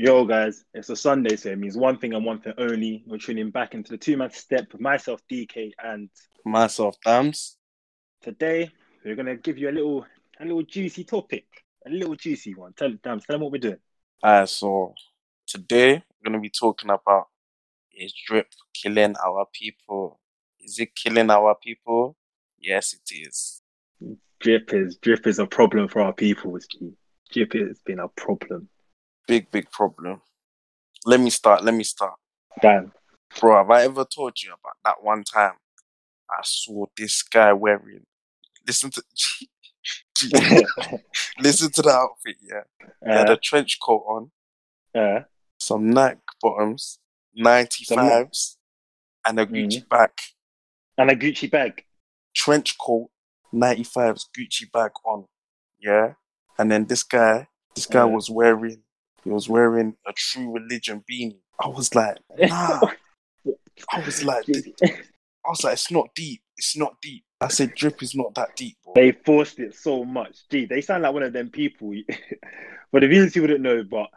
Yo, guys, it's a Sunday, so it means one thing and one thing only. We're tuning back into the two man step with myself, DK, and Myself, Damz. today we're gonna give you a little, a little juicy topic, a little juicy one. Tell them, tell them what we're doing. Alright, so today we're gonna be talking about is drip killing our people? Is it killing our people? Yes, it is. Drip is drip is a problem for our people. Drip has been a problem. Big, big problem. Let me start. Let me start. Damn. Bro, have I ever told you about that one time I saw this guy wearing? Listen to, listen to the outfit. Yeah, he had Uh, a trench coat on, uh, some Nike bottoms, ninety fives, and a Gucci bag. and a Gucci bag. Trench coat, ninety fives, Gucci bag on. Yeah, and then this guy, this guy Yeah. was wearing, he was wearing a True Religion beanie. I was like, nah. I was like, I was like, it's not deep. It's not deep. I said, drip is not that deep, bro. they forced it so much. Gee, they sound like one of them people. but the viewers who wouldn't know, but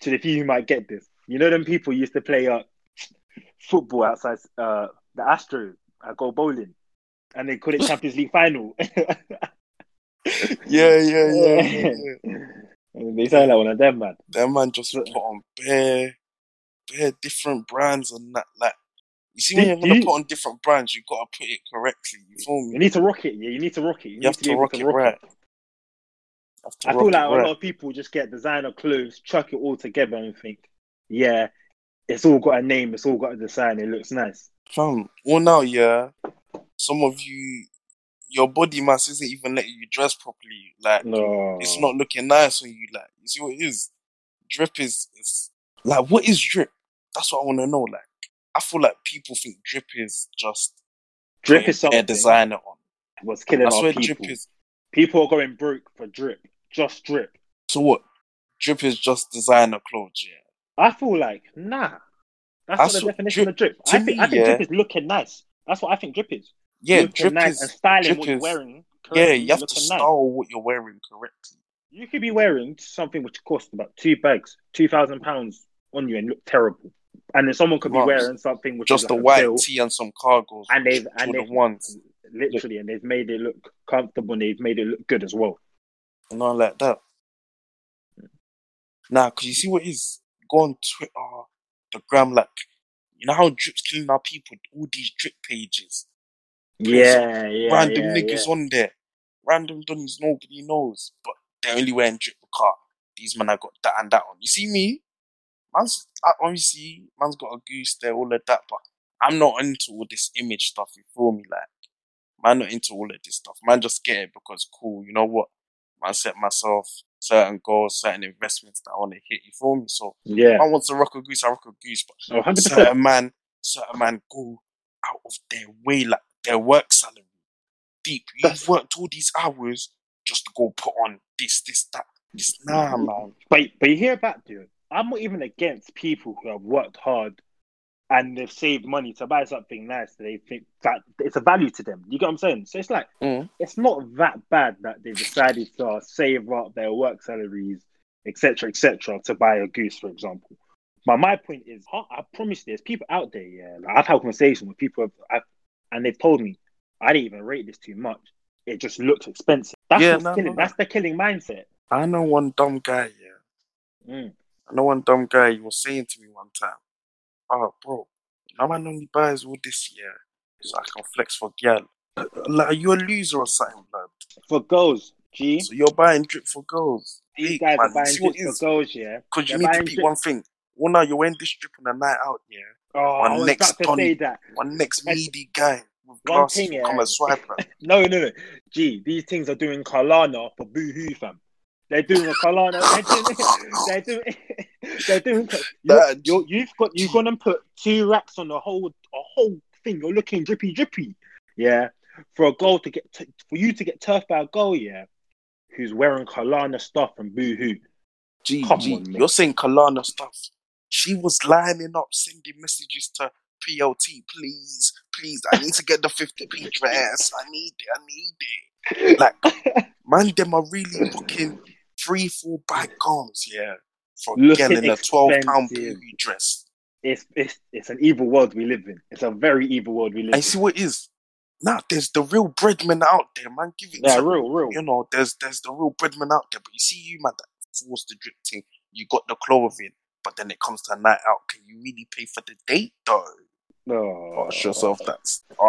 to the few who might get this, you know them people used to play uh, football outside uh, the Astro at Go Bowling, and they call it Champions League final. Yeah, yeah, yeah, yeah, they sound like one of them, man. That man just put on bare, bare different brands and that. Like, you see, when you're gonna you- put on different brands, you gotta put it correctly. You feel You need to rock it. Yeah, you need to rock it. You, You need have to, to rock to it rock it. To I feel like it a lot of people just get designer clothes, chuck it all together, and think, yeah, it's all got a name, it's all got a design, it looks nice. Fam, well now, yeah, some of you, your body mass isn't even letting you dress properly. Like, No, it's not looking nice on you. Like, you see what it is? Drip is, is like, what is drip? That's what I want to know. Like, I feel like people think drip is just drip is something. designer on. was killing That's our people. drip is. People are going broke for drip, just drip. So what? Drip is just designer clothes, yeah. I feel like nah, that's, That's not the definition drip- of drip. I think me, I think yeah. drip is looking nice. That's what I think drip is. Yeah, drip nice is. and styling drip what you're is- wearing. Yeah, you have to style what you're wearing correctly. You could be wearing something which costs about two bags, two thousand pounds on you, and look terrible. And then someone could be wearing something which Just is a white tee and some cargos. and they've and they've ones. literally, and they've made it look comfortable, and they've made it look good as well. Not like that. Nah, cause you see what is. Go on Twitter, the gram, like you know how drip's killing our people. All these drip pages, Yeah, yeah, random yeah, niggas yeah. on there, random dunnies nobody knows, but they're only wearing drip car. These man, I got that and that on. You see me? Man's obviously man's got a goose there, all of that, but I'm not into all this image stuff. You feel me? Like man, not into all of this stuff. Man, just get it because cool. You know what? Man, set myself certain goals, certain investments that I want to hit. You feel me? So Yeah, I want to rock a goose, I rock a goose, but oh, 100%. certain man, certain man go out of their way, like their work salary deep. You've worked all these hours just to go put on this, this, that. This, nah, man. But but you hear that, dude. I'm not even against people who have worked hard and they've saved money to buy something nice that they think that it's a value to them. You get what I'm saying? So it's like Mm. it's not that bad that they decided to uh, save up their work salaries, etc., etc., to buy a goose, for example. But my point is, I, I promise there's people out there. Yeah, like I've had conversations with people, I've, and they've told me I didn't even rate this too much. It just looks expensive. That's Yeah, no, killing. no. That's the killing mindset. I know one dumb guy, yeah. Mm. I know one dumb guy, he was saying to me one time, oh, bro, no man only buys all this, year so I can flex for gal. Like, you're you a loser or something, blood? For girls, G. So you're buying drip for girls. These Big, guys man. are buying drip for girls, yeah. Because you need to pick drip- one thing. Well, now you're wearing this drip on a night out, yeah. Oh, One next about to Donny. say that. One next meaty guy with One glasses thing, yeah. come and swipe. No, no, no. Gee, these things are doing Kalana for Boohoo, fam. They're doing a Kalana. They're doing. They're doing. They're doing. you're, you're, you've got. You've gone and put two racks on the whole. A whole thing. You're looking drippy, drippy. Yeah. For a goal to get. T- for you to get turfed by a goal, yeah. Who's wearing Kalana stuff and Boohoo? G, Come G, on, you're saying Kalana stuff. She was lining up, sending messages to PLT, please, please, I need to get the 50p dress. I need it, I need it. Like, man, them are really booking three, four bag guns, yeah, for Looking in a twelve pound expensive. dress. It's it's it's an evil world we live in. It's a very evil world we live And in. see what it is. Now there's the real breadmen out there, man. Give it Yeah, to real, real. you know, there's there's the real breadmen out there. But you see you man that force the drip thing, you got the clothing, but then it comes to a night out. Can you really pay for the date though? Oh, Ask yourself that.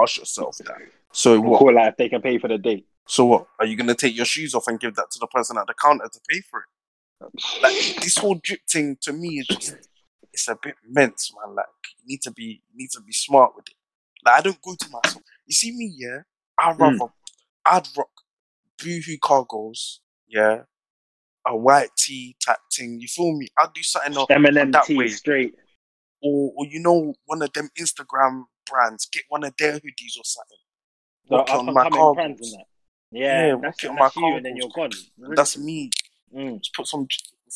Ask yourself that. So what? call out if they can pay for the date. So what? Are you gonna take your shoes off and give that to the person at the counter to pay for it? Like this whole drip thing to me is just it's a bit mental, man. Like you need to be you need to be smart with it. Like I don't go to myself. You see me, yeah. I'd Mm. rather I'd rock boohoo cargos, yeah, a white tee type thing. You feel me? I'll do something else, Eminem that way. straight. or or you know one of them Instagram brands. Get one of their hoodies or something. The Rock on my cargos. Yeah, Yeah, that's, rock it on that's my you, and then you're gone. That's me. Mm. Just put some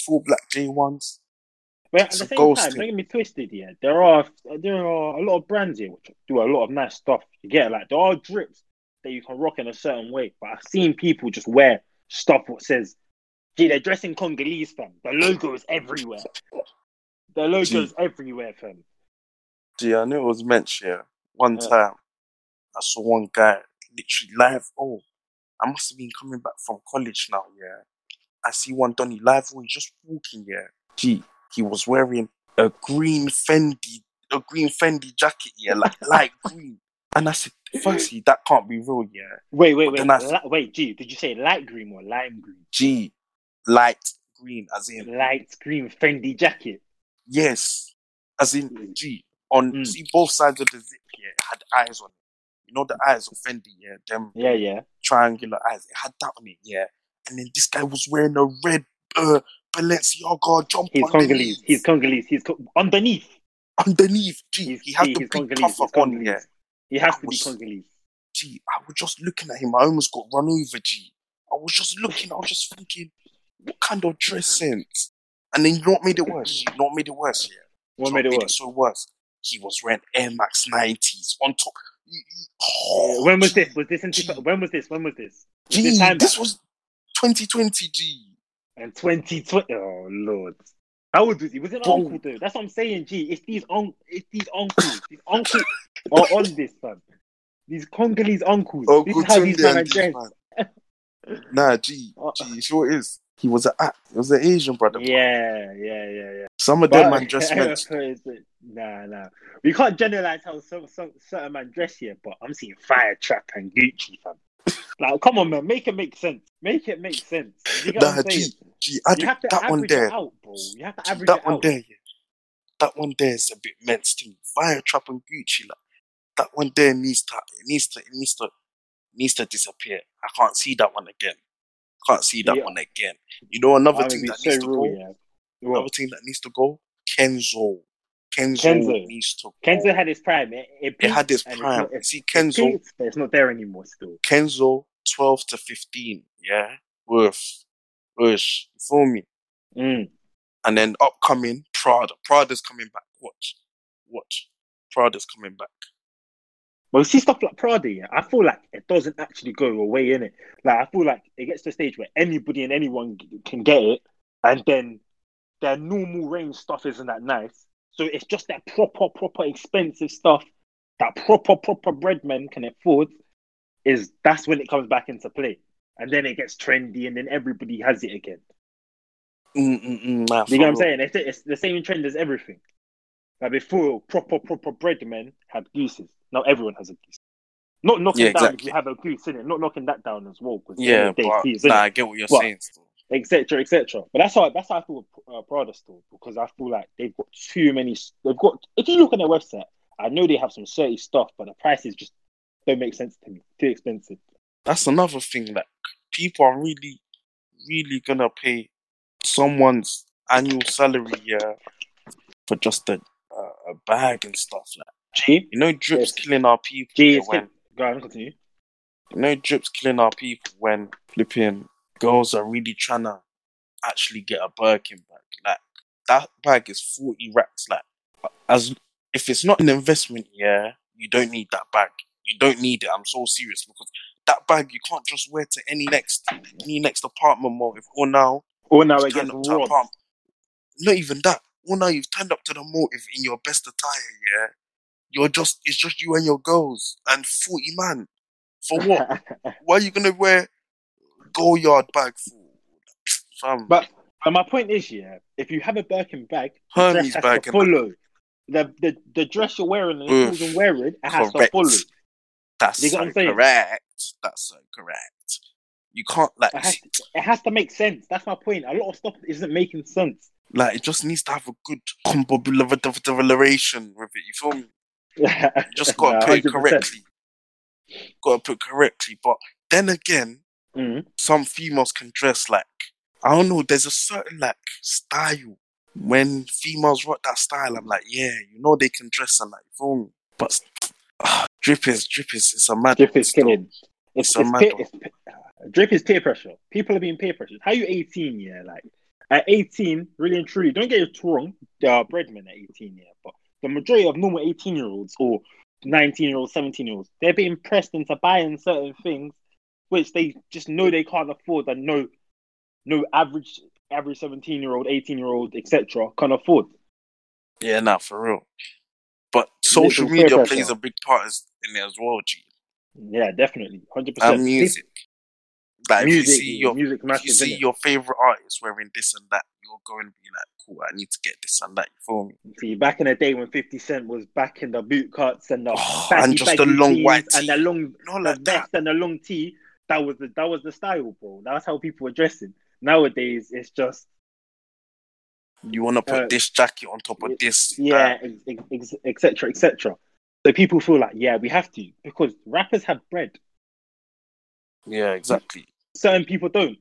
full black J ones. But at the same time, thing. don't get me twisted here. There are there are a lot of brands here which do a lot of nice stuff. You get like there are drips that you can rock in a certain way, but I've seen people just wear stuff what says, "Gee, they're dressing Congolese, fam." The logo is everywhere. The logo Gee. is everywhere, fam. Gee, I knew it was meant, yeah. One Yeah. time, I saw one guy literally live. Oh, I must have been coming back from college now, yeah. I see one Donny live. Oh, he's just walking, yeah. Gee, he was wearing a green Fendi, a green Fendi jacket, yeah, like light green. And I said, firstly, that can't be real, yeah. Wait, wait, wait, li- wait. Gee, did you say light green or lime green? Gee, light green, as in, Light green Fendi jacket. yes, as in, G. on, Mm. see both sides of the zip, yeah, had eyes on it. You know the eyes of Fendi, yeah, them Yeah, yeah. triangular eyes. It had that on it, yeah. And then this guy was wearing a red uh, Balenciaga jumper He's. Congolese. He's Congolese. He's co- underneath. underneath. Gee, He's, he had the he's big Congolese. puffer on, yeah. He has I to was- be Congolese. Gee, I was just looking at him. I almost got run over, G. I was just looking. I was just thinking, what kind of dress sense? And then you know what made it worse? You know what made it worse? Yeah. What So made it worse? so worse? He was wearing Air Max 90s on top. Oh, when was gee. this? Was this in? When was this? When was this? Was Gee, this this was 2020, G. And 2020. Oh lord. How old was he? Was it Bro. uncle though? That's what I'm saying. Gee, it's these un- it's these uncles. These uncles are on this, fam. These Congolese uncles. Oh, this is how these men are dressed. Nah, G, Oh. G, sure it is? He was a act. He was an Asian brother. Yeah, yeah, yeah, yeah. Some of them man dress men's. Nah, nah. We can't generalize how some, some certain man dress here, but I'm seeing Firetrap and Gucci, fam. Like, come on, man, make it make sense. Make it make sense. You get Nah, what I'm saying? G, G, I You have to that one there. it out, bro. You have to average that it one out. there, yeah. That one there is a bit men's to me. Firetrap and Gucci, like that one there needs to, it needs to, it needs to, needs to disappear. I can't see that one again. Can't see that Yeah. one again. You know another I'm thing that be needs so to real, go. yeah. Another thing that needs to go. Kenzo. Kenzo, Kenzo. needs to go. Kenzo had his prime. It, it, it had peaked, its and it's prime. You see, Kenzo, peaked, it's not there anymore. Still, Kenzo, 12 to 15, yeah? Worth. Worth. You feel me? mm. And then upcoming, Prada. Prada's coming back. Watch. Watch. Prada's coming back. But you see stuff like Prada, yeah, I feel like it doesn't actually go away in it. Like I feel like it gets to a stage where anybody and anyone can get it, and then their normal range stuff isn't that nice. So it's just that proper, proper expensive stuff that proper, proper breadmen can afford. Is that's when it comes back into play, and then it gets trendy, and then everybody has it again. Mm-mm-mm, nah, You know what I'm saying? It's, it's the same trend as everything. Like before, proper, proper breadmen had gooses. Now everyone has a goose. Not knocking Yeah, down if you have a goose in it. Not knocking that down as well. Yeah, but fees, nah. I get what you're But- saying. Still. etc. etc. But that's how that's how I feel with uh, Prada still because I feel like they've got too many. They've got. If you look on their website, I know they have some certain stuff, but the prices just don't make sense to me. Too expensive. That's another thing. Like people are really, really gonna pay someone's annual salary yeah, for just a a, a bag and stuff. Like G, you know, drips Yes. killing our people. G, is when go on, continue. you know, drips killing our people when flipping girls are really trying to actually get a Birkin bag. Like that bag is forty racks. Like as if it's not an investment, yeah, you don't need that bag. You don't need it. I'm so serious because that bag you can't just wear to any next any next apartment. If or now Or now it turn gets up to robbed. apartment, not even that. Well, now you've turned up to the motive in your best attire, yeah. You're just it's just you and your girls and forty man. For what? Why are you gonna wear go yard bag for? Fam, but but my point is, yeah, if you have a Birkin bag, the Hermes dress bag to and- follow the, the the dress you're wearing and the Oof. shoes you're wearing. It has to Correct. follow. that's You so what I'm saying? correct. That's so correct. You can't like It has, it has to make sense. That's my point. A lot of stuff isn't making sense. like it just needs to have a good combobulation with it. You feel me? Just gotta Nah, put it 100%. correctly. Gotta put it correctly. But then again, Mhm. some females can dress like I don't know. There's a certain like style when females rock that style. I'm like, yeah, you know they can dress and like, you feel me? But uh, drip is drip is it's a mad. Drip is killing. It's, It's a mad peer, it's drip is peer pressure. People are being peer pressured. How you 18? Yeah, like at 18, really and truly. Don't get it wrong. There are breadmen at 18, yeah, but the majority of normal 18 year olds or 19 year olds, 17 year olds, they're being pressed into buying certain things which they just know they can't afford and no, no average average 17 year old, 18 year old, etc. can afford. Yeah, nah, for real. But social media pressure. plays a big part as- in it as well, G. Yeah, definitely, 100%. And music. Like music, if you see your music, if you see your favorite artist wearing this and that, you're going to be like, cool, I need to get this and that. You feel me? See, back in the day when 50 Cent was back in the boot cuts and the Oh, baggy, and just the long white and the long Not the like that. vest and the long tee, that was the that was the style, bro. That's how people were dressing. Nowadays, it's just You want to put Uh, this jacket on top of this. yeah, etc. etc. So people feel like yeah, we have to because rappers have bread. yeah, exactly. Certain people don't.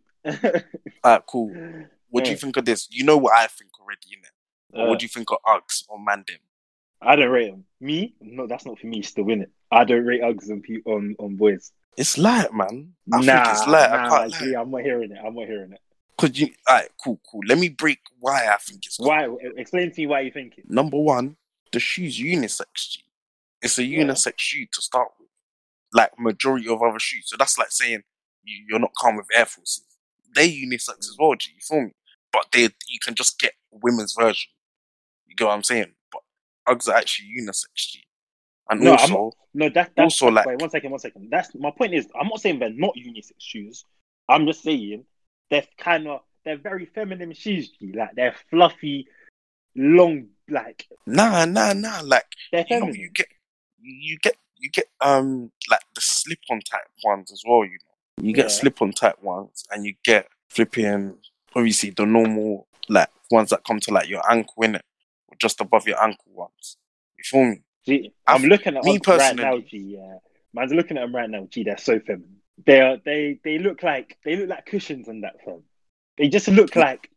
Alright, cool. What do you think of this? You know what I think already, innit? Uh, what do you think of Uggs or Mandem? I don't rate them. Me, no, that's not for me. Still win it. I don't rate Uggs on on on boys. It's light, man. I nah, think it's light. nah, I can't actually, lie. I'm not hearing it. I'm not hearing it. Cause you, alright, cool, cool. Let me break why I think it's. Why? Explain to me why you think it. Number one, the shoe's unisex. G. It's a Yeah. unisex shoe to start with, like majority of other shoes. So that's like saying you, you're not calm with Air Forces. They're unisex as well. G, you feel me? But they you can just get a women's version. You get what I'm saying? But Uggs are actually unisex. G. And No, I'm also, No, that, that's Also, like- wait, one second, one second. That's my point. Is I'm not saying they're not unisex shoes. I'm just saying they're kind of they're very feminine shoes. G. Like they're fluffy, long, like nah, nah, nah. Like they're you know, feminine. you get you get you get um like the slip on type ones as well, you know. You get Yeah. slip on type ones and you get flipping obviously the normal like ones that come to like your ankle in it. Or just above your ankle ones. You feel me? I'm looking at me Uggs right personally- now. G, yeah, man's looking at them right now. Gee, they're so feminine. They are they they look like they look like cushions on that film. They just look like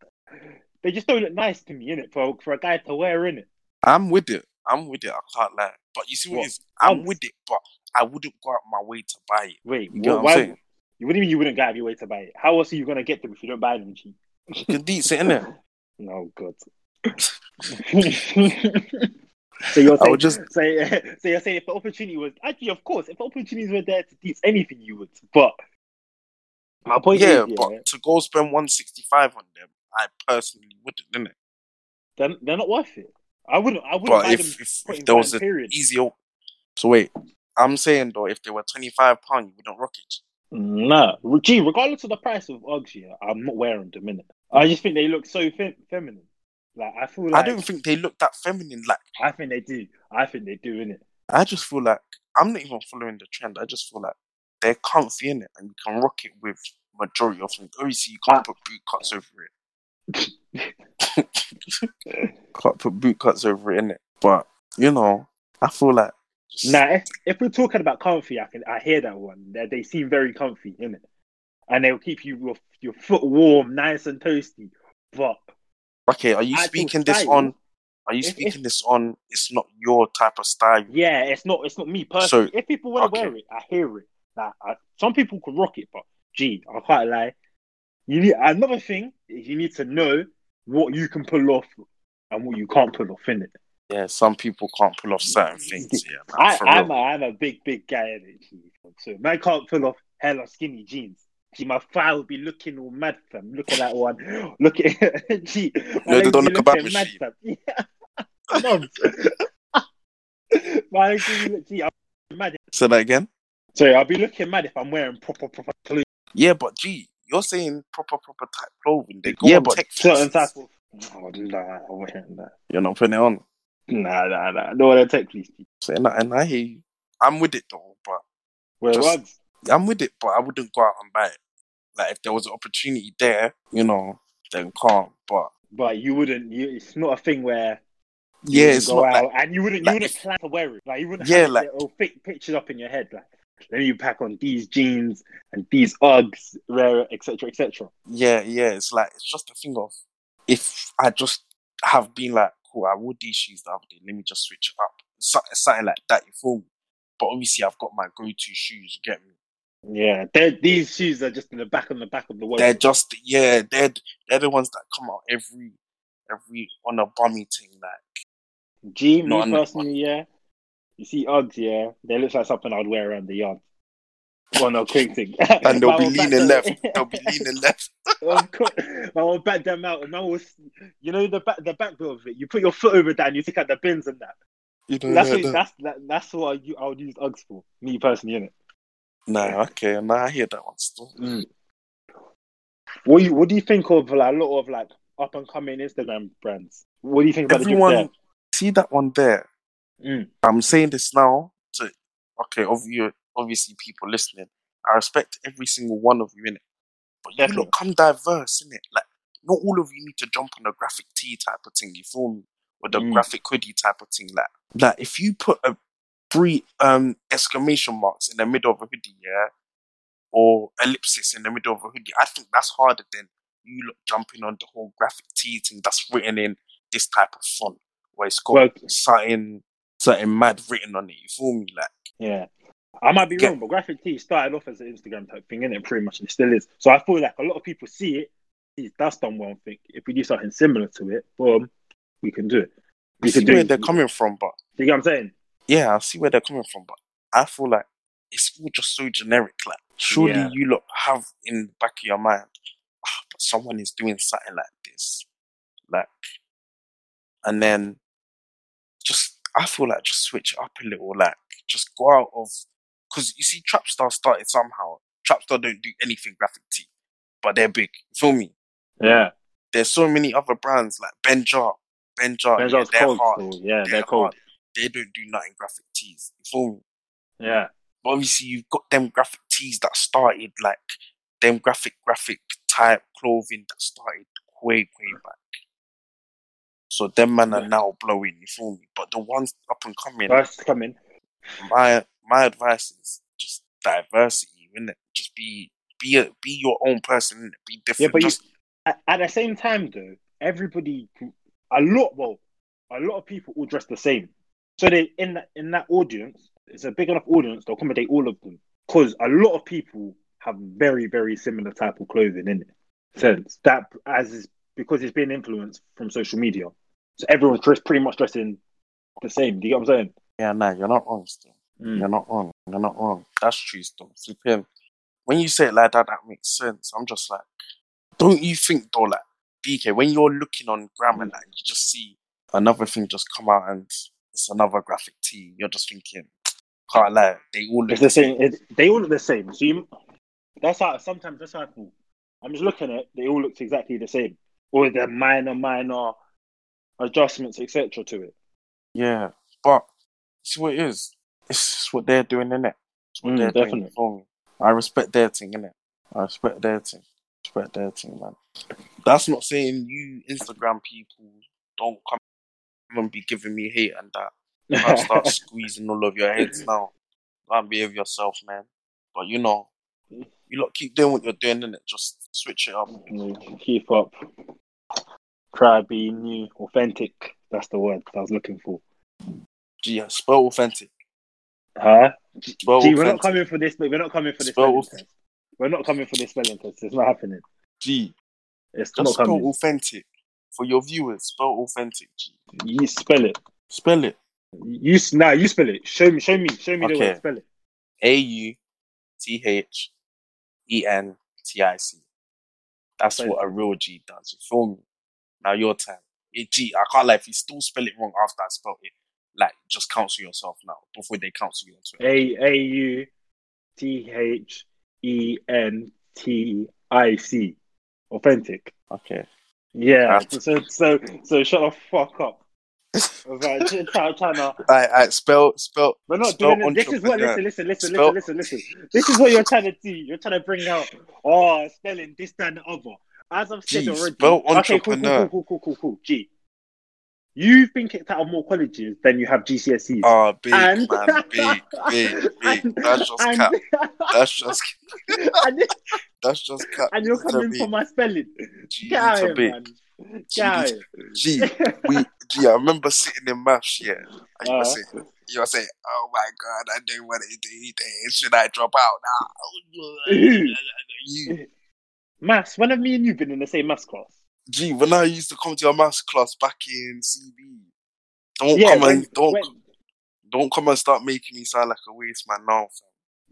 they just don't look nice to me in it for for a guy to wear in it. I'm with it. I'm with it, I can't lie. But you see what, What? it is? I'm with it, but I wouldn't go out my way to buy it. Wait, You get what I'm why? saying? Do you mean you wouldn't go out of your way to buy it? How else are you gonna get them if you don't buy them? cheap? Can decent in it. No, God. so you're saying, just so, so you're saying if the opportunity was actually, of course, if opportunities were there to teach anything, you would. But my point yeah, is, yeah, but to go spend 165 on them, I personally wouldn't, innit? they're, they're not worth it. I wouldn't. I wouldn't But buy them. if, if, if there was an periods. easier. So wait, I'm saying though, if they were twenty five pound, you wouldn't rock it. Nah, gee, regardless of the price of Uggs, yeah, I'm not wearing them in it. I just think they look so fem- feminine. Like I feel like I don't think they look that feminine. Like I think they do. I think they do in it. I just feel like I'm not even following the trend. I just feel like they're comfy in it, and you can rock it with majority of them. Obviously, you can't Ah. put boot cuts over it. can't put boot cuts over it in it. But you know, I feel like Now, if, if we're talking about comfy, I can I hear that one. They, they seem very comfy, innit? And they'll keep you your, your foot warm, nice and toasty. But Okay, are you speaking this style, on? Are you if- speaking this on? It's not your type of style. yeah, it's not it's not me personally. So, if people want to okay. wear it, I hear it. Like, I, some people could rock it, but gee, I can't lie. You need another thing is you need to know what you can pull off and what you can't pull off in it. Yeah, some people can't pull off certain things. Yeah, man, I, I'm, a, I'm a big big guy So man can't pull off hella skinny jeans. Gee, my thigh will be looking all mad, fam. Look at that one. Look at gee, my know, they don't look looking mad, fam. Yeah. My legs be look- gee, be mad. Say that again. Sorry, I'll be looking mad if I'm wearing proper proper clothes. Yeah, but gee, you're saying proper proper type clothing. They go Yeah, on but tech certain fleeces. type of. Oh, nah, I wouldn't. Nah, You're not putting it on. Nah, nah. nah. No one tech please. Saying that, and I hear you. I'm with it though, but Wear Just-. I'm with it, but I wouldn't go out and buy it. Like if there was an opportunity there, you know, then calm. But But you wouldn't. You, it's not a thing where yeah, it's go not out like and you wouldn't. like you wouldn't if- plan to wear it. Like you wouldn't. Yeah, have like- little pic- pictures up in your head. Like then you pack on these jeans and these Uggs, rare, etc., etc. yeah, yeah. It's like it's just a thing of if I just have been like, cool, I wore these shoes the other day. Let me just switch it up. So- Something like that. You feel? But obviously, I've got my go-to shoes. You get me? Yeah, these shoes are just in the back on the back of the wardrobe. They're just yeah, they're they're the ones that come out every every on a bummy thing. Like G, me personally, yeah. You see Uggs, yeah, they look like something I'd wear around the yard. Well, no, quick thing. and they'll be leaning left. They'll be leaning left. of course, I will back them out. And I was, you know, the back, the back bit of it. You put your foot over that, and you take out the bins and that. You know, That's what, that. that's that, that's what I, I would use Uggs for. Me personally, innit? Nah, okay, nah, I hear that one still. Mm. What you what do you think of like a lot of like up and coming Instagram brands? What do you think about Everyone, see that one there. Mm. I'm saying this now to okay, obviously, obviously people listening. I respect every single one of you in it, but Definitely. look come diverse in it. Like not all of you need to jump on a graphic tee type of thing. You feel me? Or the Mm. graphic hoodie type of thing. Like, like if you put a three um exclamation marks in the middle of a hoodie, yeah, or ellipsis in the middle of a hoodie, I think that's harder than you look jumping on the whole graphic tee thing that's written in this type of font where it's got Well- something something mad written on it. You feel me? Like Yeah. I might be Get- wrong, but graphic tee started off as an Instagram type thing, and it Pretty much, it still is. So I feel like a lot of people see it, see that's done well, and think if we do something similar to it, boom, we can do it. I We see can do where it. they're coming from, but You get what I'm saying? yeah, I see where they're coming from, but I feel like it's all just so generic. Like, surely Yeah. you lot have in the back of your mind, ah, but someone is doing something like this, like, and then just I feel like just switch it up a little, like, just go out of because you see, Trapstar started somehow. Trapstar don't do anything graphic tee, but they're big. You feel me? Yeah. There's so many other brands like Benjar, Benjar, Benjar's yeah, they're cold hard. still. Yeah, they're, They're cold. hard. They don't do nothing graphic tees. Feel me? Yeah. But obviously, you've got them graphic tees that started like them graphic graphic type clothing that started way way back. So them man are now blowing. You feel me? But the ones up and coming, That's coming. my my advice is just diversity, innit? Just be be a, be your own person? Be Yeah, different. but just, at, at the same time, though, everybody, a lot, well, a lot of people all dress the same. So they in that in that audience, it's a big enough audience to accommodate all of them. Because a lot of people have very, very similar type of clothing in it. Sense that as is because it's been influenced from social media. So everyone's dressed pretty much dressing the same. Do you get what I'm saying? yeah, nah, you're not wrong. Still, Mm. you're not wrong. You're not wrong. That's true. Still, flipping. When you say it like that, that makes sense. I'm just like, don't you think though, like DK, when you're looking on gram and that, you just see another thing just come out and it's another graphic tee. You're just thinking, can't lie, they all look It's the same. It, they all look the same. So you, that's how sometimes that's how I feel. I'm just looking at it, they all look exactly the same, or the minor, minor adjustments, etc. to it. Yeah, but see what it is. It's just what they're doing, innit? It's what Mm, they're doing definitely. for me. I respect their thing, innit? I respect their thing. Respect their thing, man. That's not saying you Instagram people don't come and be giving me hate and that. I'll start squeezing all of your heads now. Can't behave yourself, man. But you know, you lot keep doing what you're doing, innit? Just switch it up. Keep up. Try be new, authentic. That's the word I was looking for. Yeah, spell authentic. Huh? Spell Gee, we're not coming for this, but we're not coming for this Spell spelling test. We're not coming for this spelling test. It's not happening. G. It's Just not spell coming. authentic. For your viewers, spell authentic, G. You spell it. Spell it. You s- nah, you spell it. Show me, show me, show me the Okay. word. Spell it. A U T H E N TIC. That's what a real G does. You feel me? Now your time. Hey, G, I can't lie. If you still spell it wrong after I spelled it, like just counsel yourself now before they counsel you on Twitter. A A U T H E N T I C. Authentic. Okay. Yeah. Ah. So so so shut the fuck up. I was like, try- try- trying to I, I spell spell. We're not spell doing it. This is what. Listen, listen, listen, Spell- listen, listen, listen. This is what you're trying to do. You're trying to bring out, oh, spelling this, that, and the other. As I've said Gee, already. spell okay, cool, cool, cool, cool, cool, cool, cool. G. You've been kicked out of more colleges than you have GCSEs. Oh, big and man, big, big, big. and- That's just and, cap. That's just and, that's just cap. and you're You need to coming for my spelling. G, Get out you of need here, man. G, Get out you of here. G, we, G, I remember sitting in maths, yeah, and you were Uh-huh. saying, you were saying, oh my god, I don't want to do this. Should I drop out now? you, Maths, when have me and you been in the same maths class? G, when I used to come to your maths class back in CB, don't Yeah, come when, and don't when, don't come and start making me sound like a waste man now.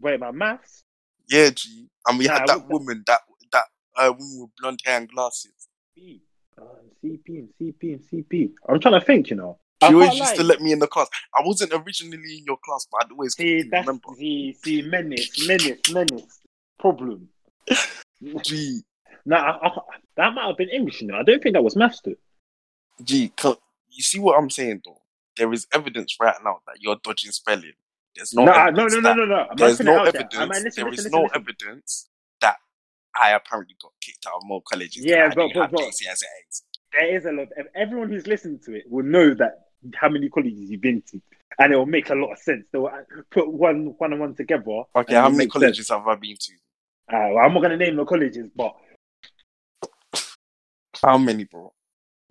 Wait, my maths? Yeah, G, and we Nah, had that woman, that that uh, woman with blonde hair and glasses. B. Uh, CP and CP and CP. I'm trying to think, you know. She I always used lie. to let me in the class. I wasn't originally in your class, but I'd always See, that's remember. see, see, menace, menace, menace. Problem. G, Nah, I, I, that might have been English. You know, I don't think that was maths too. G, you see what I'm saying though? There is evidence right now that you're dodging spelling. There's no no, evidence no, no, no, no. I'm There's no there. evidence. I might listen, there listen, is listen, no evidence that I apparently got kicked out of more colleges. than Yeah, but- but- but- There is a lot. Everyone who's listened to it will know that how many colleges you've been to, and it will make a lot of sense. They'll uh, put one, one and one together. Okay, how many makes sense. colleges have I been to? Uh, well, I'm not going to name the colleges, but How many, bro?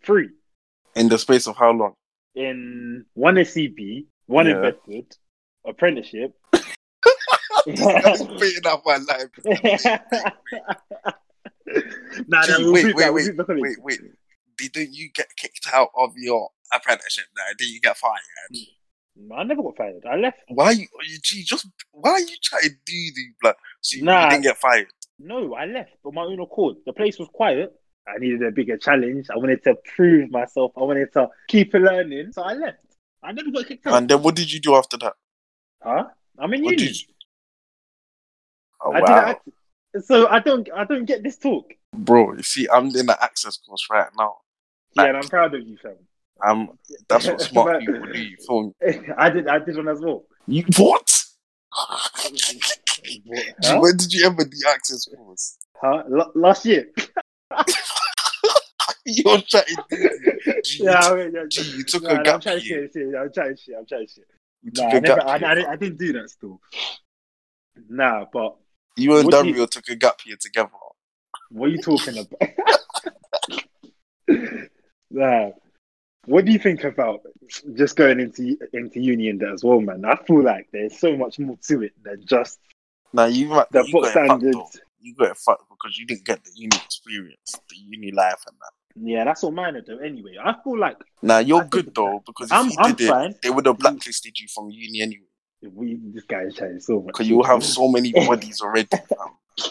three In the space of how long? in one is CB, one in Yeah. Bedford, apprenticeship. That's beating up my life. nah, Gee, nah, wait, wait, wait, the college. Wait, wait. Didn't you get kicked out of your apprenticeship? Now, did you get fired? Mm. I never got fired. I left. Why you, oh, you gee, just why are you trying to do these like so you, you didn't get fired? No, I left on my own accord. The place was quiet. I needed a bigger challenge. I wanted to prove myself. I wanted to keep learning. So I left. I never got kicked out. And then what did you do after that? huh? I'm in What uni. did you Oh I wow. did act- so I don't. I don't get this talk. Bro, you see, I'm in the access course right now. Yeah, and I'm proud of you, fam. I'm that's what smart people do, you feel me? I did. I did one as well. You what? Huh? When did you ever do access course? Huh? L- last year. You're trying to Gee, yeah, I mean, yeah, Gee, you took Nah, a nah, I'm gap trying to year. shit, shit. I'm trying to shit. I'm trying to shit. Nah, I, never, I. I, didn't- I didn't do that still. Nah, but You and What you- Dario took a gap year together. what are you talking about? nah, what do you think about just going into into uni and that as well, man? I feel like there's so much more to it than just Now you might the you book got it fucked standards. You got fucked because you didn't get the uni experience, the uni life and that. Yeah, that's what mine are though. Anyway, I feel like Now you're I good though because if I'm you I'm did it, fine. they would have blacklisted you from uni anyway. We this guy is trying so much. Because you have so many bodies already.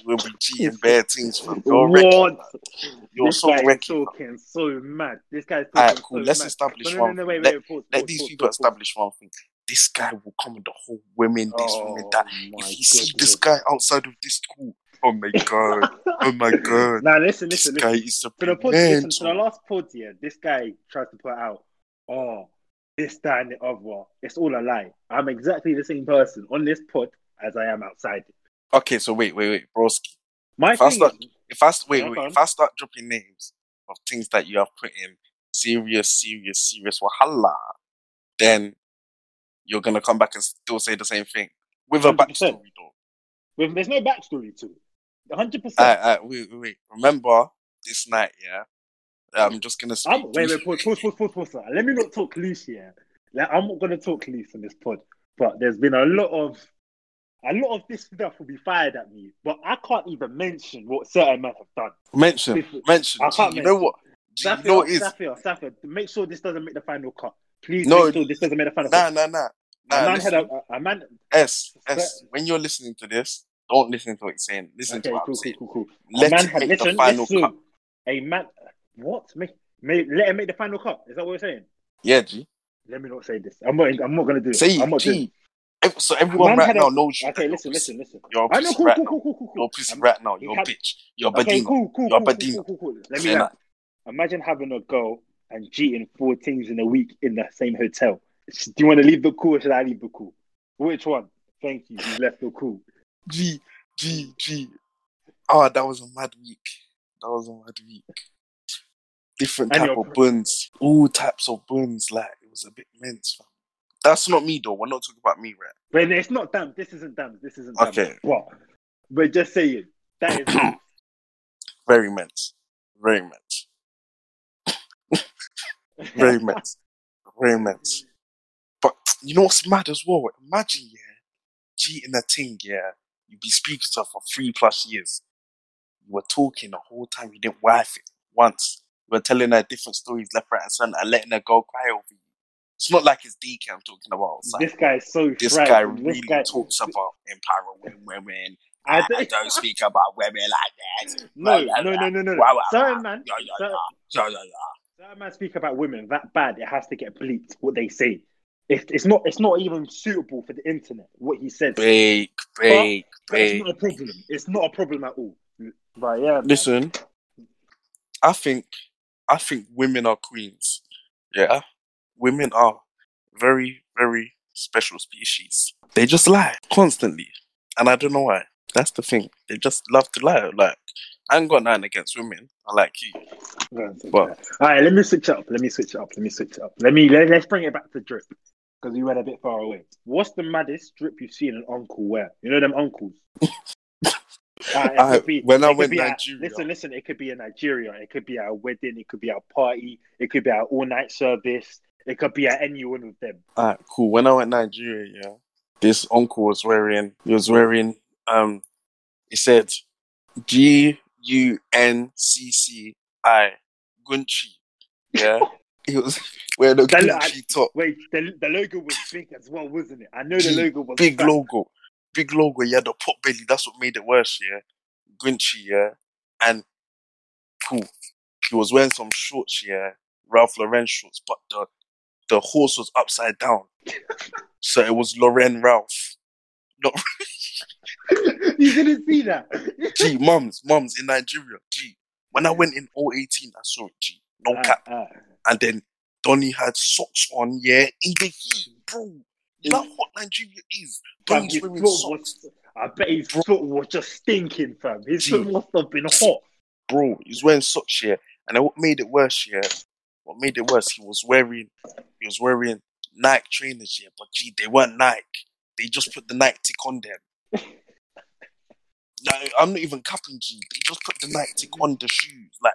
We'll be cheating bad things, fam. You're what? man. You're this so guy wrecking. talking so mad. This guy's talking Alright, cool. so Let's mad. establish No, no, no, one no, thing. wait, let, wait, pause, let pause, these pause, people establish one thing. This guy will come with the whole women this, women Oh, that. If oh you see this guy outside of this school, oh my god, oh my god, Now listen, this listen, guy listen. is To the pod, listen, to the last pod here, this guy tries to put out, oh, this, that, and the other. It's all a lie. I'm exactly the same person on this pod as I am outside. Okay, so wait, wait, wait, broski. My If I thing start- is, If I wait, wait, on. if I start dropping names of things that you have put in serious, serious, serious wahala, then you're gonna come back and still say the same thing with a 100%. backstory, though. with- there's no backstory to it. 100%. Alright, alright, wait, wait, wait. Remember this night, yeah. I'm just gonna speak. I'm, wait, wait, pause, pause, pause, pause, pause. sir. Let me not talk loose here. Like, I'm not going to talk loose on this pod, but there's been a lot of a lot of this stuff will be fired at me, but I can't even mention what certain men have done. mention, Different- mention. I can't you know mention. what? Gee, you know what is? Safia, Safia, make sure this doesn't make the final cut. Please No, make sure this doesn't make the final Nah, cut. nah, nah. a Nah, man listen. had a, a man. S, S, when you're listening to this, Don't listen to what he's saying. Listen Okay, to what cool, I'm cool, saying. cool, cool. A Let man him make listen, the final listen. cut. A man, what? Make, make, let him make the final cut. Is that what you're saying? Yeah, G. Let me not say this. I'm not. I'm not gonna do it. Say I'm not doing G. So everyone right had a- now knows you. Okay, listen, you're a pussy. listen, listen. You're a I know, pussy cool, right cool, cool, cool, cool, cool. You're a pussy right now. You're a had- bitch. You're a Okay, badina. cool, cool, You're cool, a badina. cool, cool, cool. Let me like, imagine having a girl and cheating four teams in a week in the same hotel. Do you want to leave the cool or should I leave the cool? Which one? Thank you. You left the cool. G, G, G. Ah, that was a mad week. That was a mad week. Different And type of buns. All types of buns. Like, it was a bit men's, fam. That's not me, though. We're not talking about me, right? But it's not damn. This isn't damn. This isn't damn. Okay. But we're just saying that is Very men's. Very men's. Very men's. Very men's. But you know what's mad as well? Imagine, yeah, cheating a thing, yeah. You'd be speaking to her for three plus years. You were talking the whole time. You didn't wife it once. You were telling her different stories left, right, and center, and letting her go cry over you. It's not like it's DK I'm talking about. Like, this guy is so this fried. guy This really guy- talks about empowering women. I I, don't- don't speak about women like that. No, no, no, no, no. blah, blah, Certain man, Yeah, yeah, certain, yeah, yeah, yeah. certain man speak about women that bad. It has to get bleeped. What they say. It's, it's not. It's not even suitable for the internet. What he said. Bake, bake, But it's not a problem. It's not a problem at all. But yeah, man. Listen, I think, I think women are queens. Yeah, women are very, very special species. They just lie constantly, and I don't know why. That's the thing. They just love to lie. Like I ain't got nothing against women. I like you. But- all right, let me switch it up. Let me switch it up. Let me switch it up. Let me let, let's bring it back to drip because we went a bit far away. What's the maddest drip you've seen an uncle wear? You know them uncles. It I- be- when I went at- Nigeria- listen, listen. It could be in Nigeria. It could be at a wedding. It could be at a party. It could be at all night service. It could be at any one of them. Alright, cool. When I went Nigeria, yeah, this uncle was wearing. He was wearing. Um, he said, G U N C C I Gunchi. Yeah, he was wearing a That- Gucci top. Wait, the, the logo was big as well, wasn't it? I know the logo was big fat. logo, big logo. Yeah, the pot belly. That's what made it worse. Yeah, Gucci. Yeah, and cool. He was wearing some shorts. Yeah, Ralph Lauren shorts, but the the horse was upside down, so it was Lauren Ralph. Not. you didn't see that. Gee, mums, mums in Nigeria. Gee, when I went in 018, I saw it. Gee, no Ah, cap. ah. And then Donny had socks on. Yeah, in the heat, bro. Know how hot Nigeria is. Donny's wearing socks. was, I bet his foot was just stinking, fam. His Gee. foot must have been hot. bro, he's wearing socks here, and what made it worse, yeah, what made it worse, he was wearing, he was wearing Nike trainers, yeah, but gee, they weren't Nike. They just put the Nike tick on them. like, I'm not even capping, G. They just put the Nike tick on the shoes, like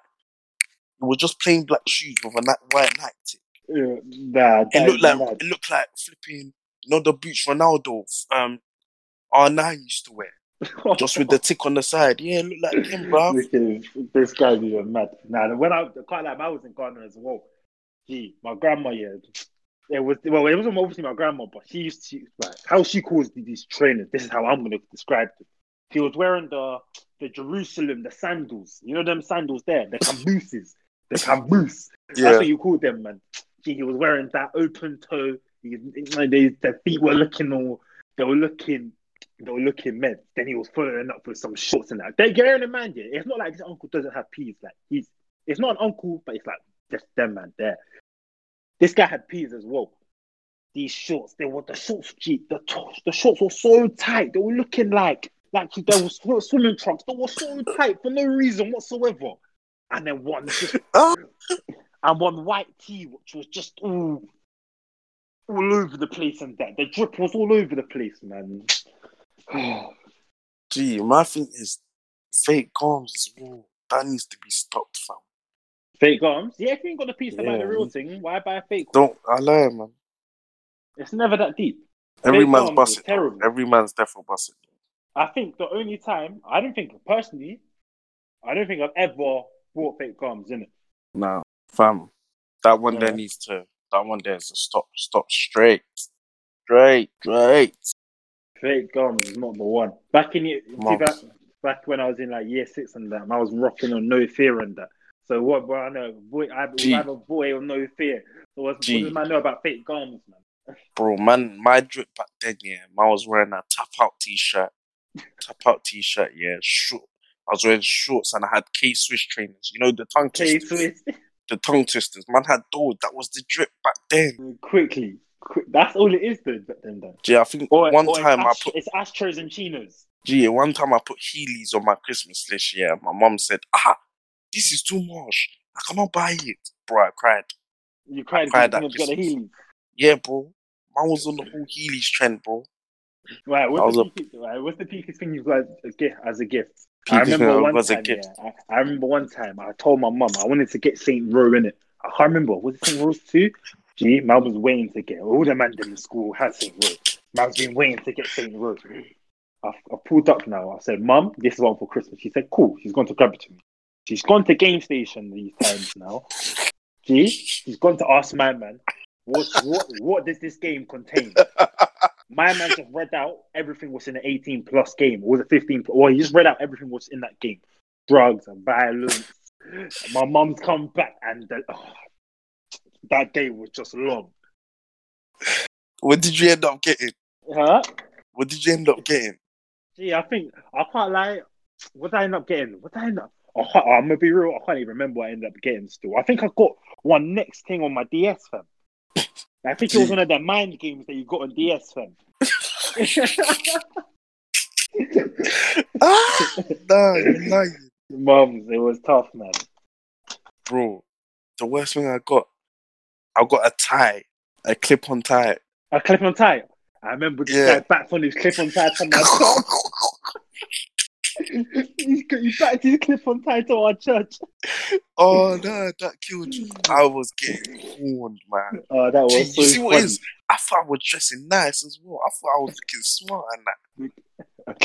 it was just plain black shoes with a white Nike tick. Yeah, nah, It looked like mad. it looked like flipping, you know, the boots Ronaldo, um, R9 used to wear, just with the tick on the side. Yeah, it looked like him, bro. This, is, guy's even mad. Nah, when I quite like I was in Ghana as well. Gee, my grandma, yeah, it was well, it wasn't obviously my grandma, but she used to like how she calls these trainers. This is how I'm gonna describe them. She was wearing the the Jerusalem, the sandals. You know them sandals there, the cabooses, the caboose. That's what you call them, man. Gee, he was wearing that open toe. He, they, their feet were looking all. They were looking. They were looking men. Then he was following up with some shorts and that. They get in man. yeah. It's not like this uncle doesn't have peas. Like he's, it's not an uncle, but it's like just them man there. This guy had peas as well. These shorts, they were the shorts. Gee, the to- the shorts were so tight. They were looking like like was sw- swimming trunks. They were so tight for no reason whatsoever. And then one just Ah. and one white tee, which was just all all over the place and that. The drip was all over the place, man. Gee, my thing is fake as well. That needs to be stopped, fam. fake arms? Yeah, if you ain't got the piece to buy the real thing, why buy a fake? Don't I lie, man. It's never that deep. Every Fake man's busted. terrible. Every man's definitely busted. I think the only time I don't think personally, I don't think I've ever bought fake arms in it. No, fam. That one there needs to. That one there is to stop. Stop straight. Straight. Straight. Fake gums is not the one. Back in see, back, back when I was in like year six and that, and I was rocking on no fear and that. So what, bro? I know, boy, I was Gee. either boy or no fear. So what, what does man know about fake gums, man? Bro, man, my drip back then, yeah, man I was wearing a tap out t shirt. Tap out t shirt, yeah, short. I was wearing shorts and I had K Swiss trainers. You know the tongue K twisters. The tongue twisters. Man had those. That was the drip back then. quickly. Quick. That's all it is, though. Back then, though. Gee, I think Or, one or time it's, I put it's ashtrays and chinos. Gee, one time I put Heelys on my Christmas list, yeah. My mom said, Ah, this is too much. I cannot buy it. Bro, I cried. You cried Cried because that you got Christmas. Heelys. Yeah, bro. Man was on the whole Heelys trend, bro. Right, what's the, a- peakest, right, what's the peakest thing you've got as a gift? As a gift? I remember one was a time. gift. Yeah, I, I remember one time I told my mum I wanted to get Saints Row in it. I can't remember. Was it Saints Row too? Gee, man was waiting to get all the man in the school had Saints Row. Mum's been waiting to get Saints Row. I, I pulled up now. I said, "Mum, this is one for Christmas." She said, "Cool." She's gone to grab it to me. She's gone to Gamestation these times now. Gee, she's gone to ask my man, "What what what does this game contain?" My man just read out everything was in an 18 plus game. Or was it 15? pl- Well, he just read out everything was in that game. Drugs and violence. My mum's come back and the, oh, that day was just long. What did you end up getting? Huh? What did you end up getting? Gee, I think I can't lie. What did I end up getting? What did I end up? I am gonna be real. I can't even remember what I ended up getting. Still, I think I got one next thing on my DS, fam. I think it was one of the mind games that you got on DS, fam. ah, nah, you're. Mums, it was tough, man. Bro, the worst thing I got, I got a tie, a clip on tie. A clip on tie. I remember this Yeah. guy backed on his clip on tie my got- he his clip on to our church. oh, no, that killed you. I was getting horned, man. Oh, that was Gee, so you see what funny. it is? I thought I was dressing nice as well. I thought I was looking smart and that.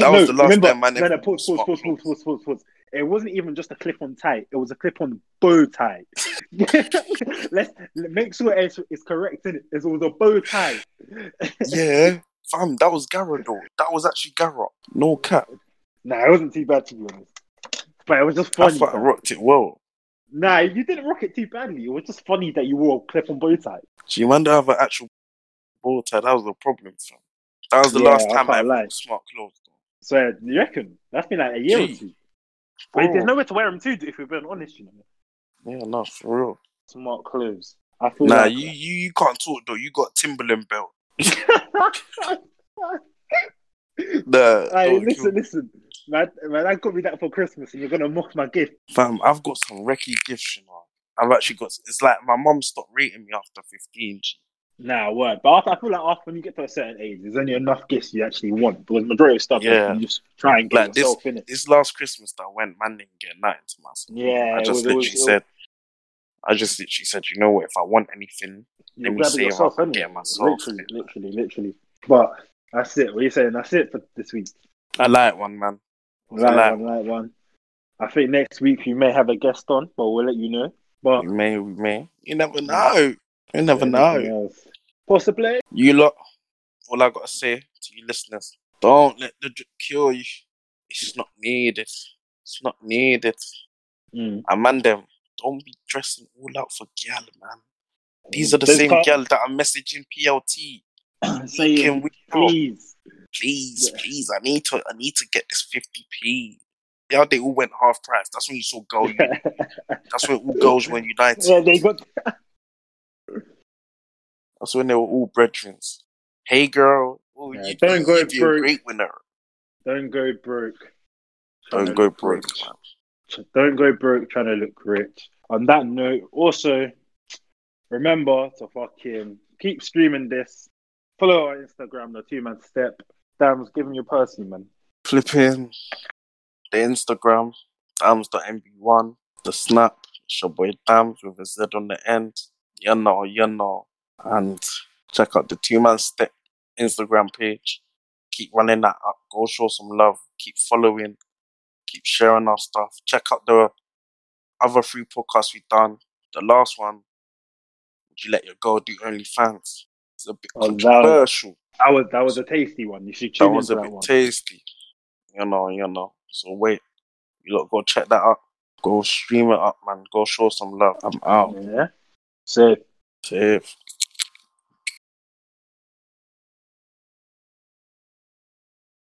That was the last remember, time I no, never no, pause, wore pause, pause, smart pause, pause, pause, pause. It wasn't even just a clip on tie. It was a clip on bow tie. Let's make sure it's, it's correct. In it, it was a bow tie. Yeah, fam, that was though. That was actually Gara. No cap. Nah, it wasn't too bad to be honest. But it was just I funny. thought I rocked it well. Nah, you didn't rock it too badly. It was just funny that you wore a clip on bow tie. Gee, man, to have an actual bow tie. That was the problem, fam. That was the Yeah, last time I ever wore smart clothes. Though. So you reckon that's been like a year or Gee. two? Wait, there's Bro. nowhere to wear them too. If we're being honest, you know. Yeah, no, for real. Smart clothes. I feel Nah, like you, you you can't talk though. You got Timberland belt. Nah, Hey, listen, listen. Man, man, I got me that for Christmas, and you're gonna mock my gift. fam. I've got some recce gifts, you know. I've actually got. It's like my mum stopped rating me after fifteen. G. Nah, word. But after, I feel like after when you get to a certain age, there's only enough gifts you actually want. Because majority of stuff, Yeah. you just try and get Like this- yourself in it. This last Christmas that went, man didn't get nothing to myself. Yeah, I just was- it literally was- said. I just literally said, you know what? If I want anything, let me save yourself, up get myself Literally, literally, literally. But that's it. What are you saying? That's it for this week. I like one, man. Like like- one, like one. I think next week we may have a guest on, but we'll let you know. But We may, we may. You never know. You never know. anything else. Possibly. You lot, all I gotta say to you listeners, don't let the drip cure you. It's not needed. It's not needed. Mm. And man, them, don't be dressing all out for gal, man. These are the Just same gal that are messaging PLT. Say Can we out? please. Please, Yeah. please, I need to, I need to get this 50p. Yeah, they all went half price. That's when you saw girl. That's when all girls were united. yeah, they got. That's when they were all brethren. Hey, girl. Oh, Yeah, you, don't you, go a broke. great winner. Don't go broke. Don't go broke, man. Don't go broke trying to look rich. On that note, also remember to fucking keep streaming this. Follow our Instagram, the two man step. Damz giving you personally, man. Flipping the Instagram, dams.mb1, the snap, it's your boy Damz with a Z on the end. You know, you know. And check out the two man step Instagram page. Keep running that up. Go show some love. Keep following. Keep sharing our stuff. Check out the other three podcasts we've done. The last one, Would You Let Your Girl Do only OnlyFans? It's a bit Oh, controversial. That was that was a tasty one. You should That tune was a that bit one. tasty. You know, you know. So wait. You lot go check that out. Go stream it up, man. Go show some love. I'm out. Yeah. So Safe.